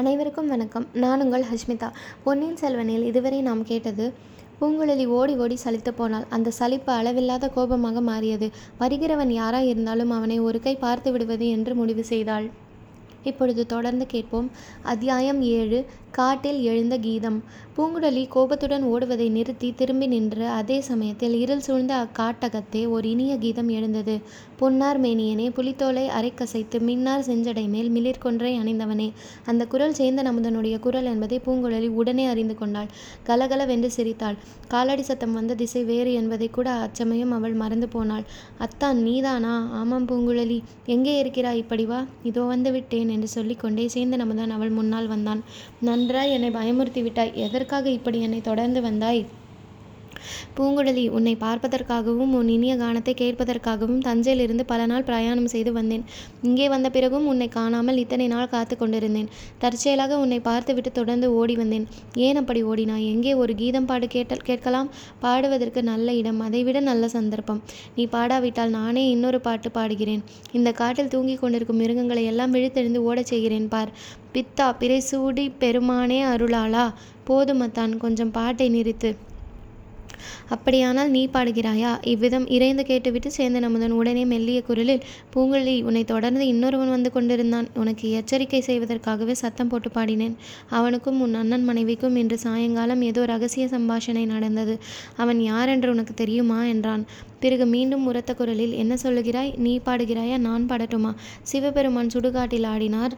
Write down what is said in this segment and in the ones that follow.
அனைவருக்கும் வணக்கம். நான் உங்கள் ஹஷ்மிதா. பொன்னியின் செல்வனில் இதுவரை நாம் கேட்டது பூங்குழலி ஓடி ஓடி சலித்து போனாள். அந்த சலிப்பு அளவில்லாத கோபமாக மாறியது. வருகிறவன் யாராய் இருந்தாலும் அவனை ஒரு கை பார்த்து விடுவது என்று முடிவு செய்தாள். இப்பொழுது தொடர்ந்து கேட்போம். அத்தியாயம் ஏழு காட்டில் எழுந்த கீதம். பூங்குழலி கோபத்துடன் ஓடுவதை நிறுத்தி திரும்பி நின்று அதே சமயத்தில் இருள் சூழ்ந்த அக்காட்டகத்தே ஒரு இனிய கீதம் எழுந்தது. பொன்னார் மேனியனே புலித்தோலை அரைக்கசைத்து மின்னார் செஞ்சடை மேல் மிளிர்கொன்றை அணிந்தவனே. அந்த குரல் சேந்தன் அமுதனுடைய குரல் என்பதை பூங்குழலி உடனே அறிந்து கொண்டாள். கலகலவென்று சிரித்தாள். காலடி சத்தம் வந்த திசை வேறு என்பதை கூட அச்சமயம் அவள் மறந்து போனாள். அத்தான் நீதானா? ஆமாம் பூங்குழலி. எங்கே இருக்கிறாய்? இப்படி வா. இதோ வந்து விட்டேன் என்று சொல்லிக்கொண்டே சேந்தன் அமுதன் அவள் முன்னால் வந்தான். நன்றாய் என்னை பயமுறுத்தி விட்டாய். எதற்காக இப்படி என்னை தொடர்ந்து வந்தாய்? பூங்குழலி உன்னை பார்ப்பதற்காகவும் உன் இனிய கானத்தை கேட்பதற்காகவும் தஞ்சையிலிருந்து பல நாள் பிரயாணம் செய்து வந்தேன். இங்கே வந்த பிறகும் உன்னை காணாமல் இத்தனை நாள் காத்து கொண்டிருந்தேன். தற்செயலாக உன்னை பார்த்துவிட்டு தொடர்ந்து ஓடி வந்தேன். ஏன் அப்படி ஓடினாய்? எங்கே ஒரு கீதம் பாடு கேட்டல் கேட்கலாம்? பாடுவதற்கு நல்ல இடம் அதைவிட நல்ல சந்தர்ப்பம். நீ பாடாவிட்டால் நானே இன்னொரு பாட்டு பாடுகிறேன். இந்த காட்டில் தூங்கிக் கொண்டிருக்கும் மிருகங்களை எல்லாம் விழித்தெழுந்து ஓடச் செய்கிறேன் பார். பித்தா பிறைசூடி பெருமானே அருளாளா? போதுமத்தான் கொஞ்சம் பாட்டை நிறுத்து. அப்படியானால் நீ பாடுகிறாயா? இவ்விதம் இறைந்து கேட்டுவிட்டு சேந்தன் அமுதன் உடனே மெல்லிய குரலில் பூங்குழலி உன்னை தொடர்ந்து இன்னொருவன் வந்து கொண்டிருந்தான். உனக்கு எச்சரிக்கை செய்வதற்காகவே சத்தம் போட்டு பாடினேன். அவனுக்கும் உன் அண்ணன் மனைவிக்கும் இன்று சாயங்காலம் ஏதோ ரகசிய சம்பாஷணை நடந்தது. அவன் யார் என்று உனக்கு தெரியுமா? என்றான். பிறகு மீண்டும் உரத்த குரலில் என்ன சொல்லுகிறாய்? நீ பாடுகிறாயா? நான் பாடட்டுமா? சிவபெருமான் சுடுகாட்டில் ஆடினார்.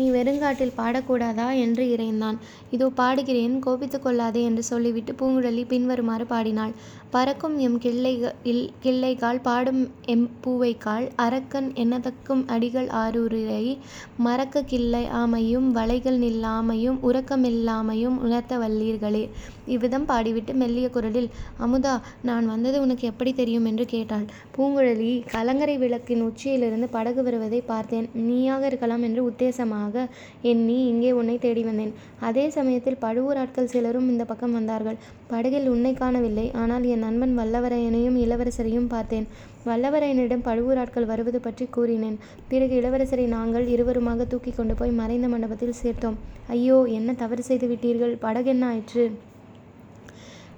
நீ வெறுங்காட்டில் பாடக்கூடாதா? என்று இறைந்தான். இதோ பாடுகிறேன் கோபித்துக் கொள்ளாதே என்று சொல்லிவிட்டு பூங்குழலி பின்வருமாறு பாடினாள். பறக்கும் எம் கிள்ளை கிள்ளைகால் பாடும் எம் பூவைக்கால் அரக்கன் என்னதக்கும் அடிகள் ஆரூரை மறக்க கிள்ளை ஆமையும் வளைகள் நில்லாமையும் உறக்கமில்லாமையும் உணர்த்த வல்லீர்களே. இவ்விதம் பாடிவிட்டு மெல்லிய குரலில் அமுதா நான் வந்தது உனக்கு எப்படி தெரியும்? என்று கேட்டாள். பூங்குழலி கலங்கரை விளக்கின் உச்சியிலிருந்து படகு வருவதை பார்த்தேன். நீயாக இருக்கலாம் என்று உத்தேசமாக எண்ணி இங்கே உன்னை தேடி வந்தேன். அதே சமயத்தில் பழுவூர் ஆட்கள் சிலரும் இந்த பக்கம் வந்தார்கள். படகில் உன்னை காணவில்லை. ஆனால் என் நண்பன் வல்லவரையனையும் இளவரசரையும் பார்த்தேன். வல்லவரையனிடம் பழுவூர் ஆட்கள் வருவது பற்றி கூறினேன். பிறகு இளவரசரை நாங்கள் இருவருமாக தூக்கி கொண்டு போய் மறைந்த மண்டபத்தில் சேர்த்தோம். ஐயோ என்ன தவறு செய்து விட்டீர்கள்? படகென்ன ஆயிற்று?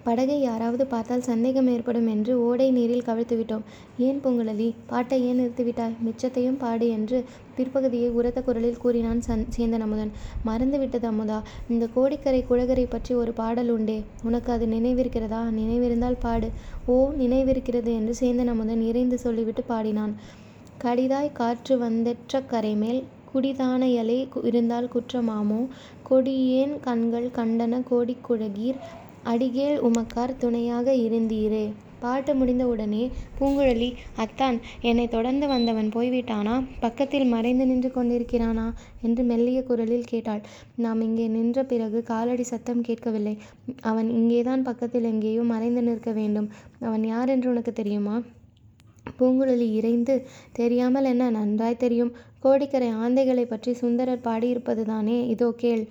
படகை யாராவது பார்த்தால் சந்தேகம் ஏற்படும் என்று ஓடை நீரில் கவிழ்த்து விட்டோம். ஏன் பூங்குழலி? பாட்டை ஏன் நிறுத்திவிட்டாய் மிச்சத்தையும் பாடு என்று பிற்பகுதியை உரத்த குரலில் கூறினான் சந் சேந்தன் அமுதன் மறந்து விட்டது அமுதா இந்த கோடிக்கரை குழகரை பற்றி ஒரு பாடல் உண்டே. உனக்கு அது நினைவிருக்கிறதா? நினைவிருந்தால் பாடு. ஓ நினைவிருக்கிறது என்று சேந்தன் அமுதன் இறைந்து சொல்லிவிட்டு பாடினான். கடிதாய் காற்று வந்தெற்ற கரைமேல் குடிதான இலை இருந்தால் குற்றமாமோ? கொடியேன் கண்கள் கண்டன கோடிக்குழகீர் அடிகேல் உமக்கார் துணையாக இருந்தீரே. பாட்டு முடிந்தவுடனே பூங்குழலி அத்தான் என்னை தொடர்ந்து வந்தவன் போய்விட்டானா? பக்கத்தில் மறைந்து நின்று கொண்டிருக்கிறானா? என்று மெல்லிய குரலில் கேட்டாள். நாம் இங்கே நின்ற பிறகு காலடி சத்தம் கேட்கவில்லை. அவன் இங்கேதான் பக்கத்தில் எங்கேயோ மறைந்து நிற்க வேண்டும். அவன் யார் என்று உனக்கு தெரியுமா? பூங்குழலி இறைந்து தெரியாமல் என்ன? நன்றாய் தெரியும். கோடிக்கரை ஆந்தைகளை பற்றி சுந்தரர் பாடியிருப்பதுதானே? இதோ கேள்.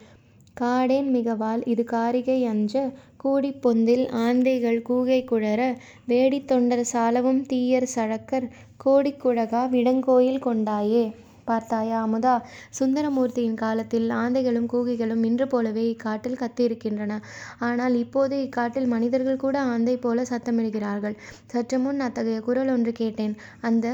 காடேன் மிகவால் இது காரிகை அஞ்ச கூடிப் பொந்தில் ஆந்தைகள் கூகை குழற வேடித் தொண்டர் சாலவும் தீயர் சழக்கர் கோடிக் குழகா விடங்கோயில் கொண்டாயே. பார்த்தாயா அமுதா சுந்தரமூர்த்தியின் காலத்தில் ஆந்தைகளும் கூகைகளும் இன்று போலவே இக்காட்டில் கத்தியிருக்கின்றன. ஆனால் இப்போது இக்காட்டில் மனிதர்கள் கூட ஆந்தை போல சத்தமிடுகிறார்கள். சற்று முன் அத்தகைய குரல் ஒன்று கேட்டேன். அந்த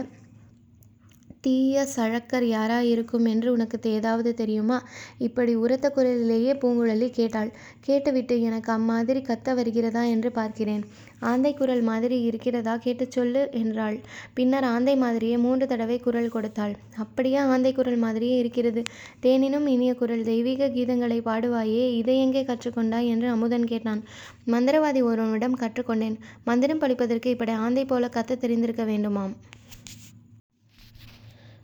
தீய சழக்கர் யாராயிருக்கும் என்று உனக்கு ஏதாவது தெரியுமா? இப்படி உரத்த குரலிலேயே பூங்குழலி கேட்டாள். கேட்டுவிட்டு எனக்கு அம்மாதிரி கத்த வருகிறதா என்று பார்க்கிறேன். ஆந்தை குரல் மாதிரி இருக்கிறதா கேட்டுச் சொல்லு என்றாள். பின்னர் ஆந்தை மாதிரியே மூன்று தடவை குரல் கொடுத்தாள். அப்படியே ஆந்தை குரல் மாதிரியே இருக்கிறது. தேனினும் இனிய குரல் தெய்வீக கீதங்களை பாடுவாயே இதை எங்கே கற்றுக்கொண்டாய் என்று அமுதன் கேட்டான். மந்திரவாதி ஒருவனிடம் கற்றுக்கொண்டேன். மந்திரம் படிப்பதற்கு இப்படி ஆந்தை போல கத்த தெரிந்திருக்க வேண்டுமாம்.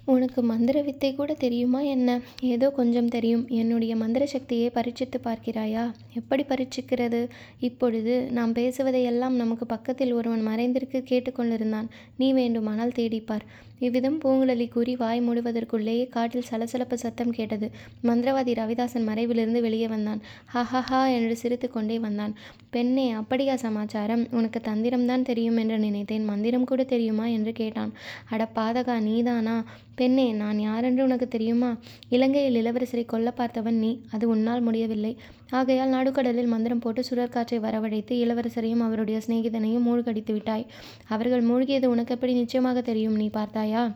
உனக்கு மந்திர வித்தை கூட தெரியுமா என்ன? ஏதோ கொஞ்சம் தெரியும். என்னுடைய மந்திர சக்தியை பரீட்சித்து பார்க்கிறாயா? எப்படி பரீட்சிக்கிறது? இப்பொழுது நாம் பேசுவதையெல்லாம் நமக்கு பக்கத்தில் ஒருவன் மறைந்திருக்கு கேட்டுக்கொண்டிருந்தான். நீ வேண்டுமானால் தேடிப்பார். இவ்விதம் பூங்குழலி கூறி வாய் மூடுவதற்குள்ளேயே காட்டில் சலசலப்பு சத்தம் கேட்டது. மந்திரவாதி ரவிதாசன் மறைவிலிருந்து வெளியே வந்தான். ஹஹஹா என்று சிரித்து கொண்டே வந்தான். பெண்ணே அப்படியா சமாச்சாரம்? உனக்கு தந்திரம்தான் தெரியும் என்று நினைத்தேன். மந்திரம் கூட தெரியுமா? என்று கேட்டான். அட பாதகா நீதானா? பெண்ணே நான் யாரென்று உனக்கு தெரியுமா? இலங்கையில் இளவரசரை கொல்லப் பார்த்தவன் நீ. அது உன்னால் முடியவில்லை. ஆகையால் நடுக்கடலில் மந்திரம் போட்டு சுழற்காற்றை வரவழைத்து இளவரசரையும் அவருடைய சிநேகிதனையும் மூழ்கடித்து விட்டாய். அவர்கள் மூழ்கியது உனக்கு எப்படி நிச்சயமாக தெரியும் நீ பார்த்தாயா?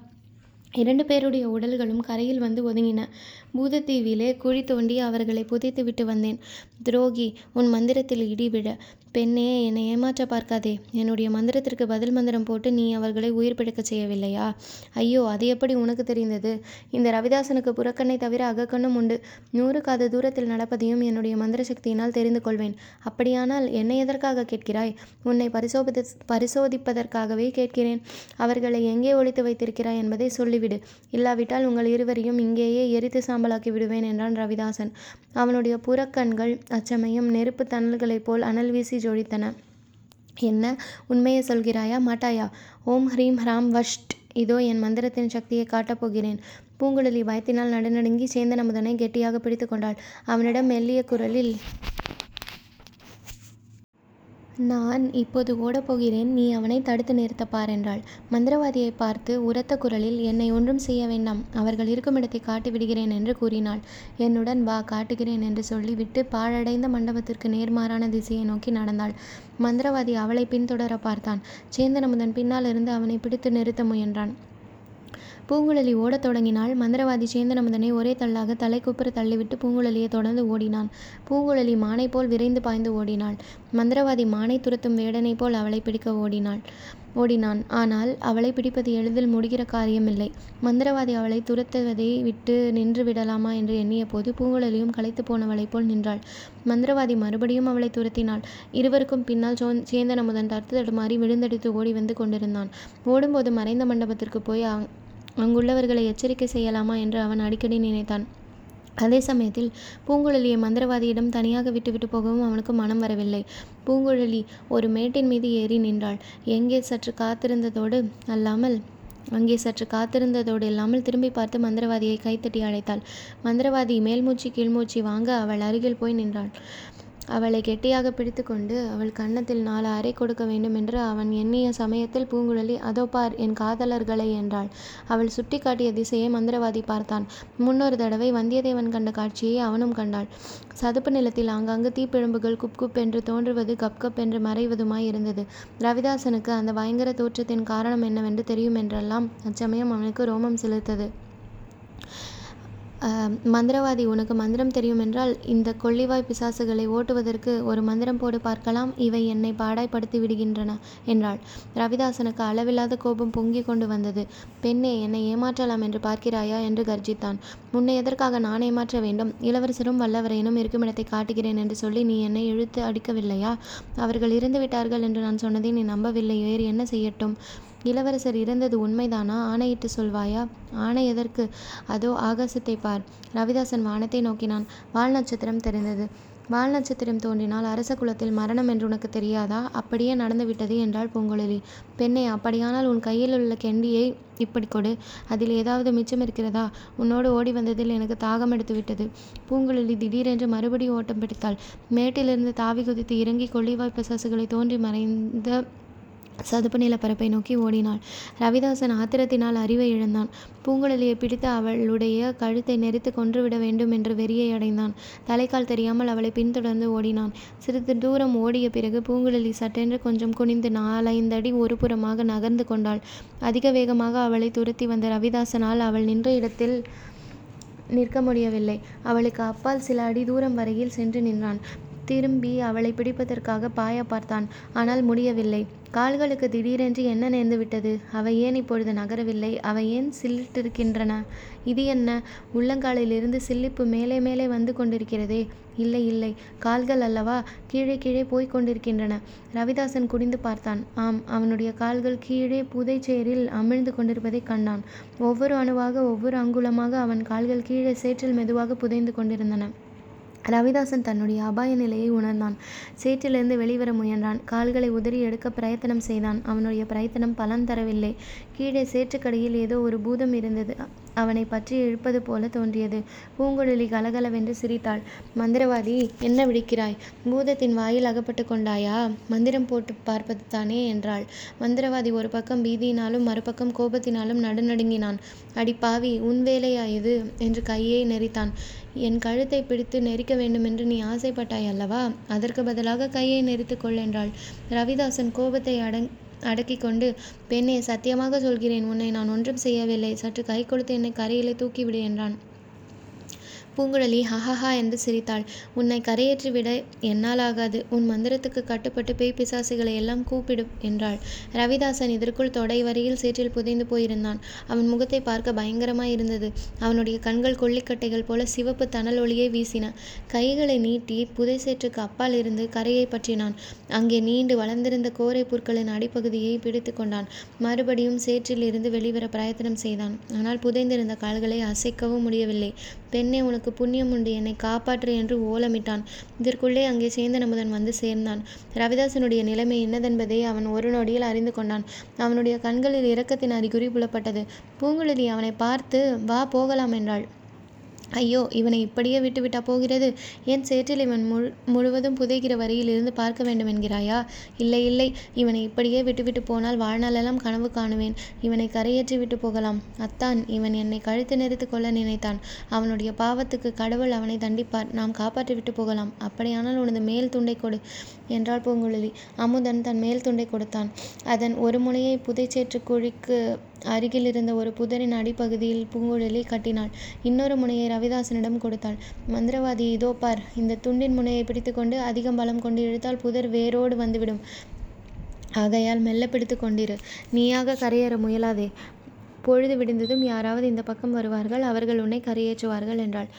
இரண்டு பேருடைய உடல்களும் கரையில் வந்து ஒதுங்கின. பூதத்தீவிலே குழி தோண்டி அவர்களை புதைத்து விட்டு வந்தேன். துரோகி உன் மந்திரத்தில் இடி விழ பெண்ணே என்னை ஏமாற்ற பார்க்காதே. என்னுடைய மந்திரத்திற்கு பதில் மந்திரம் போட்டு நீ அவர்களை உயிர் பிழைக்கச் செய்யவில்லையா? ஐயோ அது எப்படி உனக்கு தெரிந்தது? இந்த ரவிதாசனுக்கு புறக்கண்ணை தவிர அகக்கண்ணும் உண்டு. நூறு காத தூரத்தில் நடப்பதையும் என்னுடைய மந்திர சக்தியினால் தெரிந்து கொள்வேன். அப்படியானால் என்னை எதற்காக கேட்கிறாய்? உன்னை பரிசோதி பரிசோதிப்பதற்காகவே கேட்கிறேன். அவர்களை எங்கே ஒழித்து வைத்திருக்கிறாய் என்பதை சொல்லிவிடு. இல்லாவிட்டால் உங்கள் இருவரையும் இங்கேயே எரித்து சாம்பலாக்கி விடுவேன் என்றான் ரவிதாசன். அவனுடைய புறக்கண்கள் அச்சமயம் நெருப்பு தணல்களைப் போல் அனல் வீசி ஜொலித்தன என்ன உண்மையை சொல்கிறாயா? மாட்டாயா? ஓம் ஹ்ரீம் ஹ்ராம் வஷ்ட். இதோ என் மந்திரத்தின் சக்தியை காட்டப் போகிறேன். பூங்குழலி பயத்தினால் நடுநடுங்கி சேந்தன் அமுதனை கெட்டியாக பிடித்து கொண்டாள். அவனிடம் மெல்லிய குரலில் நான் இப்போது ஓடப்போகிறேன் நீ அவனை தடுத்து நிறுத்தப் பார் என்றாள். மந்திரவாதியை பார்த்து உரத்த குரலில் என்னை ஒன்றும் செய்ய வேண்டாம். அவர்கள் இருக்குமிடத்தை காட்டி விடுகிறேன் என்று கூறினாள். என்னுடன் வா காட்டுகிறேன் என்று சொல்லிவிட்டு பாழடைந்த மண்டபத்திற்கு நேர்மாறான திசையை நோக்கி நடந்தாள். மந்திரவாதி அவளை பின்தொடர பார்த்தான். சேந்தன் அமுதன் பின்னால் இருந்து அவனை பிடித்து நிறுத்த முயன்றான். பூங்குழலி ஓடத் தொடங்கினாள். மந்திரவாதி சேந்தனமுதனை ஒரே தள்ளாக தலைக்குப்புற தள்ளிவிட்டு பூங்குழலியை தொடர்ந்து ஓடினான். பூங்குழலி மானைப் போல் விரைந்து பாய்ந்து ஓடினாள். மந்திரவாதி மானை துரத்தும் வேடனைப் போல் அவளை பிடிக்க ஓடினாள். ஓடினான். ஆனால் அவளை பிடிப்பது எளிதில் முடிகிற காரியமில்லை. மந்திரவாதி அவளை துரத்துவதை விட்டு நின்று விடலாமா என்று எண்ணிய போது பூங்குழலியும் களைத்து போனவளைப் போல் நின்றாள். மந்திரவாதி மறுபடியும் அவளை துரத்தினாள். இருவருக்கும் பின்னால் சோ சேந்தன் அமுதன் தடுமாறி விழுந்தடித்து ஓடி வந்து கொண்டிருந்தான். ஓடும்போது மறைந்த மண்டபத்திற்கு போய் அங்குள்ளவர்களை எச்சரிக்கை செய்யலாமா என்று அவன் அடிக்கடி நினைத்தான். அதே சமயத்தில் பூங்குழலியை மந்திரவாதியிடம் தனியாக விட்டுவிட்டு போகவும் அவனுக்கு மனம் வரவில்லை. பூங்குழலி ஒரு மேட்டின் மீது ஏறி நின்றாள். எங்கே சற்று காத்திருந்ததோடு அல்லாமல் அங்கே சற்று காத்திருந்ததோடு இல்லாமல் திரும்பி பார்த்து மந்திரவாதியை கைத்தட்டி அழைத்தாள். மந்திரவாதி மேல்மூச்சு கீழ்மூச்சி வாங்க அவள் அருகில் போய் நின்றாள். அவளை கெட்டியாக பிடித்து கொண்டு அவள் கன்னத்தில் நாலு அறை கொடுக்க வேண்டும் என்று அவன் எண்ணிய சமயத்தில் பூங்குழலி அதோ பார் என் காதலர்களை என்றாள். அவள் சுட்டி காட்டிய திசையை மந்திரவாதி பார்த்தான். முன்னொரு தடவை வந்தியத்தேவன் கண்ட காட்சியை அவனும் கண்டாள். சதுப்பு நிலத்தில் ஆங்காங்கு தீப்பிழம்புகள் குப் குப் என்று தோன்றுவது கப் கப் என்று மறைவதுமாய் இருந்தது. ரவிதாசனுக்கு அந்த பயங்கர தோற்றத்தின் காரணம் என்னவென்று தெரியும் என்றெல்லாம் அச்சமயம் அவனுக்கு ரோமம் சிலிர்த்தது மந்திரவாதி உனக்கு மந்திரம் தெரியும் என்றால் இந்த கொள்ளிவாய் பிசாசுகளை ஓட்டுவதற்கு ஒரு மந்திரம் போடு பார்க்கலாம் இவை என்னை பாடாய்ப்படுத்தி விடுகின்றன என்றாள். ரவிதாசனுக்கு அளவில்லாத கோபம் பொங்கிக் கொண்டு வந்தது. பெண்ணே என்னை ஏமாற்றலாம் என்று பார்க்கிறாயா? என்று கர்ஜித்தான். உன்னை எதற்காக நான் ஏமாற்ற வேண்டும்? இளவரசரும் வல்லவரையனும் இருக்குமிடத்தை காட்டுகிறேன் என்று சொல்லி நீ என்னை இழுத்து அடிக்கவில்லையா? அவர்கள் இருந்து விட்டார்கள் என்று நான் சொன்னதை நீ நம்பவில்லை வேறு என்ன செய்யட்டும்? இளவரசர் இறந்தது உண்மைதானா? ஆணையிட்டு சொல்வாயா? ஆணை எதற்கு? அதோ ஆகாசத்தை பார். ரவிதாசன் வானத்தை நோக்கினான். வால் நட்சத்திரம் தெரிந்தது. வால் நட்சத்திரம் தோன்றினால் அரச குலத்தில் மரணம் என்று உனக்கு தெரியாதா? அப்படியே நடந்துவிட்டது என்றாள் பூங்குழலி. பெண்ணே அப்படியானால் உன் கையில் உள்ள கெண்டியை இப்படி கொடு. அதில் ஏதாவது மிச்சம் இருக்கிறதா? உன்னோடு ஓடி வந்ததில் எனக்கு தாகம் எடுத்து விட்டது. பூங்குழலி திடீரென்று மறுபடியும் ஓட்டம் பிடித்தாள். மேட்டிலிருந்து தாவி குதித்து இறங்கி கொள்ளிவாய் பிசாசுகளை தோன்றி மறைந்த சதுப்பு நிலப்பரப்பை நோக்கி ஓடினாள். ரவிதாசன் ஆத்திரத்தினால் அறிவை இழந்தான். பூங்குழலியை பிடித்து அவளுடைய கழுத்தை நெரித்து கொன்றுவிட வேண்டும் என்று வெறியை அடைந்தான். தலைக்கால் தெரியாமல் அவளை பின்தொடர்ந்து ஓடினான். சிறிது தூரம் ஓடிய பிறகு பூங்குழலி சட்டென்று கொஞ்சம் குனிந்து நாலைந்தடி ஒரு புறமாக நகர்ந்து கொண்டாள். அதிக வேகமாக அவளை துரத்தி வந்த ரவிதாசனால் அவள் நின்ற இடத்தில் நிற்க முடியவில்லை. அவளுக்கு அப்பால் சில அடி தூரம் வரையில் சென்று நின்றான். திரும்பி அவளை பிடிப்பதற்காக பாய பார்த்தான். ஆனால் முடியவில்லை. கால்களுக்கு திடீரென்று என்ன நேர்ந்து விட்டது? அவை ஏன் இப்பொழுது நகரவில்லை? அவை ஏன் சில்லிட்டிருக்கின்றன இது என்ன? உள்ளங்காலிலிருந்து சில்லிப்பு மேலே மேலே வந்து கொண்டிருக்கிறதே. இல்லை இல்லை. கால்கள் அல்லவா? கீழே கீழே போய்க் கொண்டிருக்கின்றன. ரவிதாசன் குடிந்து பார்த்தான். ஆம் அவனுடைய கால்கள் கீழே புதைச்சேரில் அமிழ்ந்து கொண்டிருப்பதைக் கண்டான். ஒவ்வொரு அணுவாக ஒவ்வொரு அங்குலமாக அவன் கால்கள் கீழே சேற்றில் மெதுவாக புதைந்து கொண்டிருந்தன. ரவிதாசன் தன்னுடைய அபாய நிலையை உணர்ந்தான். சேற்றிலிருந்து வெளிவர முயன்றான். கால்களை உதறி எடுக்க பிரயத்தனம் செய்தான். அவனுடைய பிரயத்தனம் பலன் தரவில்லை. கீழே சேற்றுக்கடியில் ஏதோ ஒரு பூதம் இருந்தது. அவனை பற்றி இழுப்பது போல தோன்றியது. பூங்குழலி கலகலவென்று சிரித்தாள். மந்திரவாதி என்ன விழிக்கிறாய்? பூதத்தின் வாயில் அகப்பட்டு கொண்டாயா? மந்திரம் போட்டு பார்ப்பது தானே என்றாள். மந்திரவாதி ஒரு பக்கம் பீதியினாலும் மறுபக்கம் கோபத்தினாலும் நடுநடுங்கினான். அடி பாவி உன் வேலையா இது? என்று கையை நெறித்தான் என் கழுத்தை பிடித்து நெரிக்க வேண்டுமென்று நீ ஆசைப்பட்டாய் அல்லவா? அதற்கு பதிலாக கையை நெரித்துக் கொள் என்றாள். ரவிதாசன் கோபத்தை அடங் அடக்கிக் கொண்டு பெண்ணே சத்தியமாக சொல்கிறேன். உன்னை நான் ஒன்றும் செய்யவில்லை. சற்று கை கொடுத்து என்னை கரையிலே தூக்கிவிடு என்றான். பூங்குழலி ஹஹஹா என்று சிரித்தாள். உன்னை கரையேற்றி விட என்னால் ஆகாது. உன் மந்திரத்துக்கு கட்டுப்பட்டு பேய் பிசாசுகளை எல்லாம் கூப்பிடு என்றாள். ரவிதாசன் இதற்குள் தொடை வரையில் சேற்றில் புதைந்து போயிருந்தான். அவன் முகத்தை பார்க்க பயங்கரமாய் இருந்தது. அவனுடைய கண்கள் கொள்ளிக்கட்டைகள் போல சிவப்பு தணல் ஒளியை வீசின. கைகளை நீட்டி புதை சேற்றுக்கு அப்பால் இருந்து கரையை பற்றினான். அங்கே நீண்டு வளர்ந்திருந்த கோரை புற்களின் அடிப்பகுதியை பிடித்து கொண்டான். மறுபடியும் சேற்றில் இருந்து வெளிவர பிரயத்தனம் செய்தான். ஆனால் புதைந்திருந்த கால்களை அசைக்கவும் முடியவில்லை. பெண்ணே உனக்கு புண்ணியம் உண்டு. என்னை காப்பாற்று என்று ஓலமிட்டான். இதற்குள்ளே அங்கே சேந்தன் அமுதன் வந்து சேர்ந்தான். ரவிதாசனுடைய நிலைமை என்னதென்பதை அவன் ஒரு நொடியில் அறிந்து கொண்டான். அவனுடைய கண்களில் இரக்கத்தின் அறிகுறி புலப்பட்டது. பூங்குழலி அவனை பார்த்து வா போகலாம் என்றாள். ஐயோ இவனை இப்படியே விட்டுவிட்டா போகிறது? என் சேற்றில் இவன் முழு முழுவதும் புதைகிற வரையில் இருந்து பார்க்க வேண்டும் என்கிறாயா? இல்லை இல்லை. இவனை இப்படியே விட்டுவிட்டு போனால் வாழ்நாளெல்லாம் கனவு காணுவேன். இவனை கரையேற்றி விட்டு போகலாம். அத்தான் இவன் என்னை கழுத்து நெறித்து கொள்ள நினைத்தான். அவனுடைய பாவத்துக்கு கடவுள் அவனை தண்டிப்பார். நாம் காப்பாற்றி விட்டு போகலாம். அப்படியானால் உனது மேல் துண்டை கொடு. என்றாள் பூங்குழலி. அமுதன் தன் மேல் துண்டை கொடுத்தான். அதன் ஒரு முனையை புதைச்சேற்று குழிக்கு அருகில் இருந்த ஒரு புதரின் அடிப்பகுதியில் பூங்குழலி கட்டினாள். இன்னொரு முனையை ரவிதாசனிடம் கொடுத்தாள். மந்திரவாதி இதோ பார். இந்த துண்டின் முனையை பிடித்துக்கொண்டு அதிகம் பலம் கொண்டு இழுத்தால் புதர் வேரோடு வந்துவிடும். ஆகையால் மெல்ல பிடித்து கொண்டிரு. நீயாக கரையேற முயலாதே. பொழுது விடிந்ததும் யாராவது இந்த பக்கம் வருவார்கள் அவர்கள் உன்னை கரையேற்றுவார்கள் என்றாள்.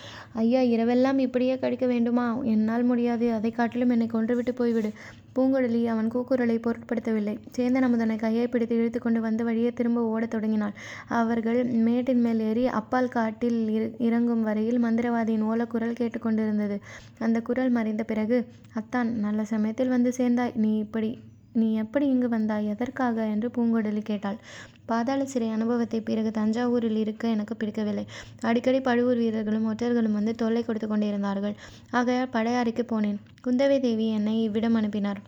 ஐயா இரவெல்லாம் இப்படியே கழிக்க வேண்டுமா? என்னால் முடியாது அதை காட்டிலும் என்னை கொன்றுவிட்டு போய்விடு. பூங்குழலி அவன் கூக்குரலை பொருட்படுத்தவில்லை. சேந்தன் அமுதனை கையை பிடித்து இழுத்து கொண்டு வந்த வழியே திரும்ப ஓடத் தொடங்கினாள். அவர்கள் மேட்டின் மேல் ஏறி அப்பால் காட்டில் இறங்கும் வரையில் மந்திரவாதியின் ஓலக்குரல் கேட்டுக்கொண்டிருந்தது அந்த குரல் மறைந்த பிறகு அத்தான் நல்ல சமயத்தில் வந்து சேர்ந்தாய். நீ இப்படி நீ எப்படி இங்கு வந்தாய்? எதற்காக? என்று பூங்குழலி கேட்டாள். பாதாள சிறை அனுபவத்தை பிறகு தஞ்சாவூரில் இருக்க எனக்கு பிடிக்கவில்லை. அடிக்கடி பழுவூர் வீரர்களும் ஒற்றர்களும் வந்து தொல்லை கொடுத்து கொண்டிருந்தார்கள். ஆகையால் பழையாறைக்கு போனேன். குந்தவை தேவி என்னை இவ்விடம் அனுப்பினார்.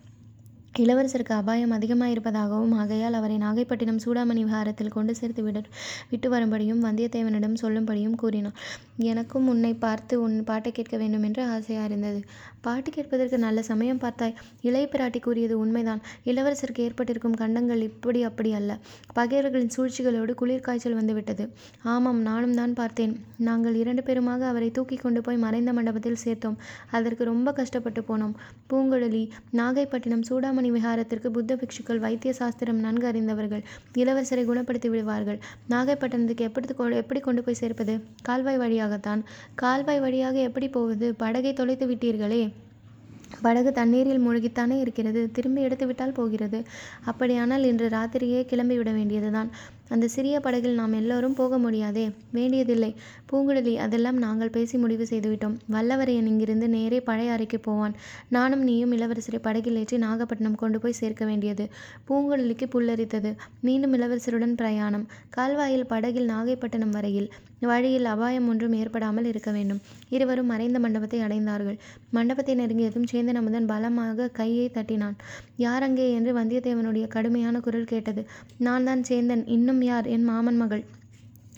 இளவரசருக்கு அபாயம் அதிகமாயிருப்பதாகவும் ஆகையால் அவரை நாகைப்பட்டினம் சூடாமணி விஹாரத்தில் கொண்டு சேர்த்து விட விட்டு வரும்படியும் வந்தியத்தேவனிடம் சொல்லும்படியும் கூறினார். எனக்கும் உன்னை பார்த்து உன் பாட்டை கேட்க வேண்டும் என்று ஆசையாக இருந்தது. பாட்டு கேட்பதற்கு நல்ல சமயம் பார்த்தாய். இளைய பிராட்டி கூறியது உண்மைதான். இளவரசருக்கு ஏற்பட்டிருக்கும் கண்டங்கள் இப்படி அப்படி அல்ல. பகைவர்களின் சூழ்ச்சிகளோடு குளிர் காய்ச்சல் வந்துவிட்டது ஆமாம் நானும் தான் பார்த்தேன். நாங்கள் இரண்டு பேருமாக அவரை தூக்கி கொண்டு போய் மறைந்த மண்டபத்தில் சேர்த்தோம். அதற்கு ரொம்ப கஷ்டப்பட்டு போனோம். பூங்குழலி நாகைப்பட்டினம் சூடாமணி விகாரத்திற்கு விஹாரத்திற்கு புத்த பிக்ஷுக்கள் வைத்திய சாஸ்திரம் நன்கு அறிந்தவர்கள். இளவரசரை குணப்படுத்தி விடுவார்கள். நாகைப்பட்டினத்துக்கு எப்படி எப்படி கொண்டு போய் சேர்ப்பது? கால்வாய் வழியாகத்தான். கால்வாய் வழியாக எப்படி போவது? படகை தொலைத்து விட்டீர்களே. படகு தண்ணீரில் மூழ்கித்தானே இருக்கிறது. திரும்பி எடுத்துவிட்டால் போகிறது. அப்படியானால் இன்று ராத்திரியே கிளம்பிவிட வேண்டியதுதான். அந்த சிறிய படகில் நாம் எல்லோரும் போக முடியாதே? வேண்டியதில்லை. பூங்குழலி அதெல்லாம் நாங்கள் பேசி முடிவு செய்துவிட்டோம். வல்லவரையன் இங்கிருந்து நேரே பழைய அறைக்கு போவான். நானும் நீயும் இளவரசரை படகில் ஏற்றி நாகப்பட்டினம் கொண்டு போய் சேர்க்க வேண்டியது. பூங்குழலிக்கு புல்லரித்தது. மீண்டும் இளவரசருடன் பிரயாணம். கால்வாயில் படகில் நாகைப்பட்டினம் வரையில். வழியில் அபாயம் ஒன்றும் ஏற்படாமல் இருக்க வேண்டும். இருவரும் மறைந்த மண்டபத்தை அடைந்தார்கள். மண்டபத்தை நெருங்கியதும் சேந்தன் அமுதன் பலமாக கையை தட்டினான். யார் அங்கே? என்று வந்தியத்தேவனுடைய கடுமையான குரல் கேட்டது. நான் தான் சேந்தன். இன்னும் யார்? என் மாமன் மகள்.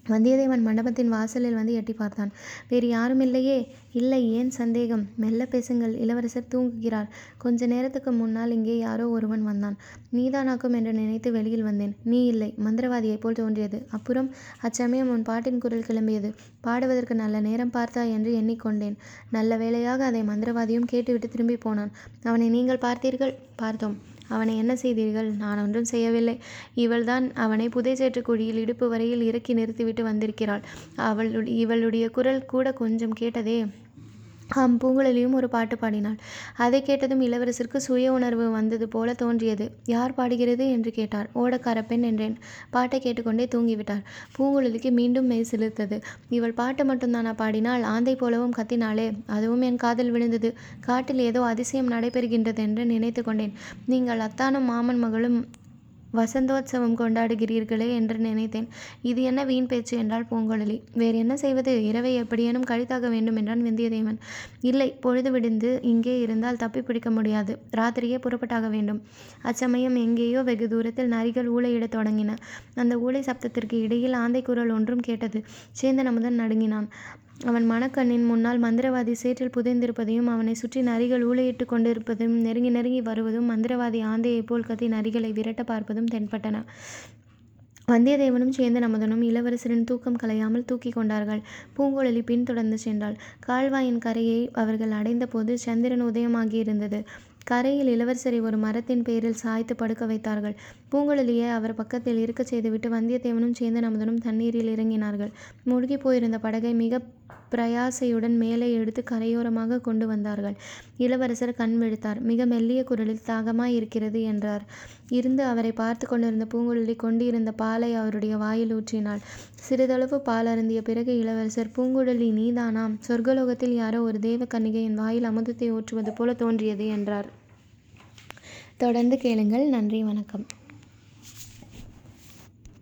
வந்தியத்தேவன் மண்டபத்தின் வாசலில் வந்து எட்டி பார்த்தான். வேறு யாரும் இல்லையே? இல்லை ஏன் சந்தேகம்? மெல்ல பேசுங்கள். இளவரசர் தூங்குகிறார். கொஞ்ச நேரத்துக்கு முன்னால் இங்கே யாரோ ஒருவன் வந்தான். நீதானாக்கும் என்று நினைத்து வெளியில் வந்தேன். நீ இல்லை. மந்திரவாதியைப் போல் தோன்றியது. அப்புறம்? அச்சமயம் உன் பாட்டின் குரல் கிளம்பியது. பாடுவதற்கு நல்ல நேரம் பார்த்தா என்று எண்ணிக்கொண்டேன். நல்ல வேளையாக அதை மந்திரவாதியும் கேட்டுவிட்டு திரும்பி போனான். அவனை நீங்கள் பார்த்தீர்கள்? பார்த்தோம். அவனை என்ன செய்தீர்கள்? நான் ஒன்றும் செய்யவில்லை. இவள்தான் அவனை புதைச்சேற்று குழியில் இடுப்பு வரையில் இறக்கி நிறுத்திவிட்டு வந்திருக்கிறாள். அவள் இவளுடைய குரல் கூட கொஞ்சம் கேட்டதே பூங்குழலியும் ஒரு பாட்டு பாடினாள். அதை கேட்டதும் இளவரசருக்கு சுய உணர்வு வந்தது போல தோன்றியது. யார் பாடுகிறது? என்று கேட்டார் ஓடக்கார பெண் என்றேன். பாட்டை கேட்டுக்கொண்டே தூங்கிவிட்டார் பூங்குழலிக்கு மீண்டும் மெய் சிலிர்த்தது. இவள் பாட்டு மட்டும்தானா பாடினாள்? ஆந்தை போலவும் கத்தினாளே. அதுவும் என் காதில் விழுந்தது. காட்டில் ஏதோ அதிசயம் நடைபெறுகின்றது என்று நினைத்து கொண்டேன் நீங்கள் அத்தானும் மாமன் மகளும் வசந்தோத்சவம் கொண்டாடுகிறீர்களே என்று நினைத்தேன். இது என்ன வீண் பேச்சு என்றாள் பூங்குழலி. வேறு என்ன செய்வது? இரவை எப்படியேனும் கழித்தாக வேண்டும் என்றான் வந்தியத்தேவன். இல்லை பொழுது விடிந்து இங்கே இருந்தால் தப்பி பிடிக்க முடியாது. ராத்திரியே புறப்பட்டாக வேண்டும். அச்சமயம் எங்கேயோ வெகு தூரத்தில் நரிகள் ஊழையிடத் தொடங்கின. அந்த ஊழை சப்தத்திற்கு இடையில் ஆந்தை குரல் ஒன்றும் கேட்டது. சேந்தன் அமுதன் நடுங்கினான். அவன் மணக்கண்ணின் முன்னால் மந்திரவாதி சேற்றில் புதைந்திருப்பதையும் அவனை சுற்றி நரிகள் ஊழையிட்டு கொண்டிருப்பதும் நெருங்கி நெருங்கி வருவதும் மந்திரவாதி ஆந்தையைப் போல் கத்தி நரிகளை விரட்ட பார்ப்பதும் தென்பட்டன. வந்தியத்தேவனும் சேந்தன் நமதனும் இளவரசரின் தூக்கம் கலையாமல் தூக்கி கொண்டார்கள். பூங்குழலி பின்தொடர்ந்து சென்றாள். கால்வாயின் கரையை அவர்கள் அடைந்தபோது சந்திரன் உதயமாகியிருந்தது. கரையில் இளவரசரை ஒரு மரத்தின் பேரில் சாய்த்து படுக்க வைத்தார்கள். பூங்குழலியை அவர் பக்கத்தில் இருக்கச் செய்துவிட்டு வந்தியத்தேவனும் சேந்தன் அமுதனும் தண்ணீரில் இறங்கினார்கள். மூழ்கி போயிருந்த படகை மிக பிரயாசையுடன் மேலே எடுத்து கரையோரமாக கொண்டு வந்தார்கள். இளவரசர் கண் விழித்தார். மிக மெல்லிய குரலில் தாகமாய் இருக்கிறது என்றார். இருந்து அவரை பார்த்து கொண்டிருந்த பூங்குழலி கொண்டிருந்த பாலை அவருடைய வாயில் ஊற்றினாள். சிறிதளவு பால் அருந்திய பிறகு இளவரசர் பூங்குழலி நீதானாம்? சொர்க்கலோகத்தில் யாரோ ஒரு தேவ கன்னிகையின் வாயில் அமுதத்தை ஊற்றுவது போல தோன்றியது என்றார். தொடர்ந்து கேளுங்கள். நன்றி வணக்கம்.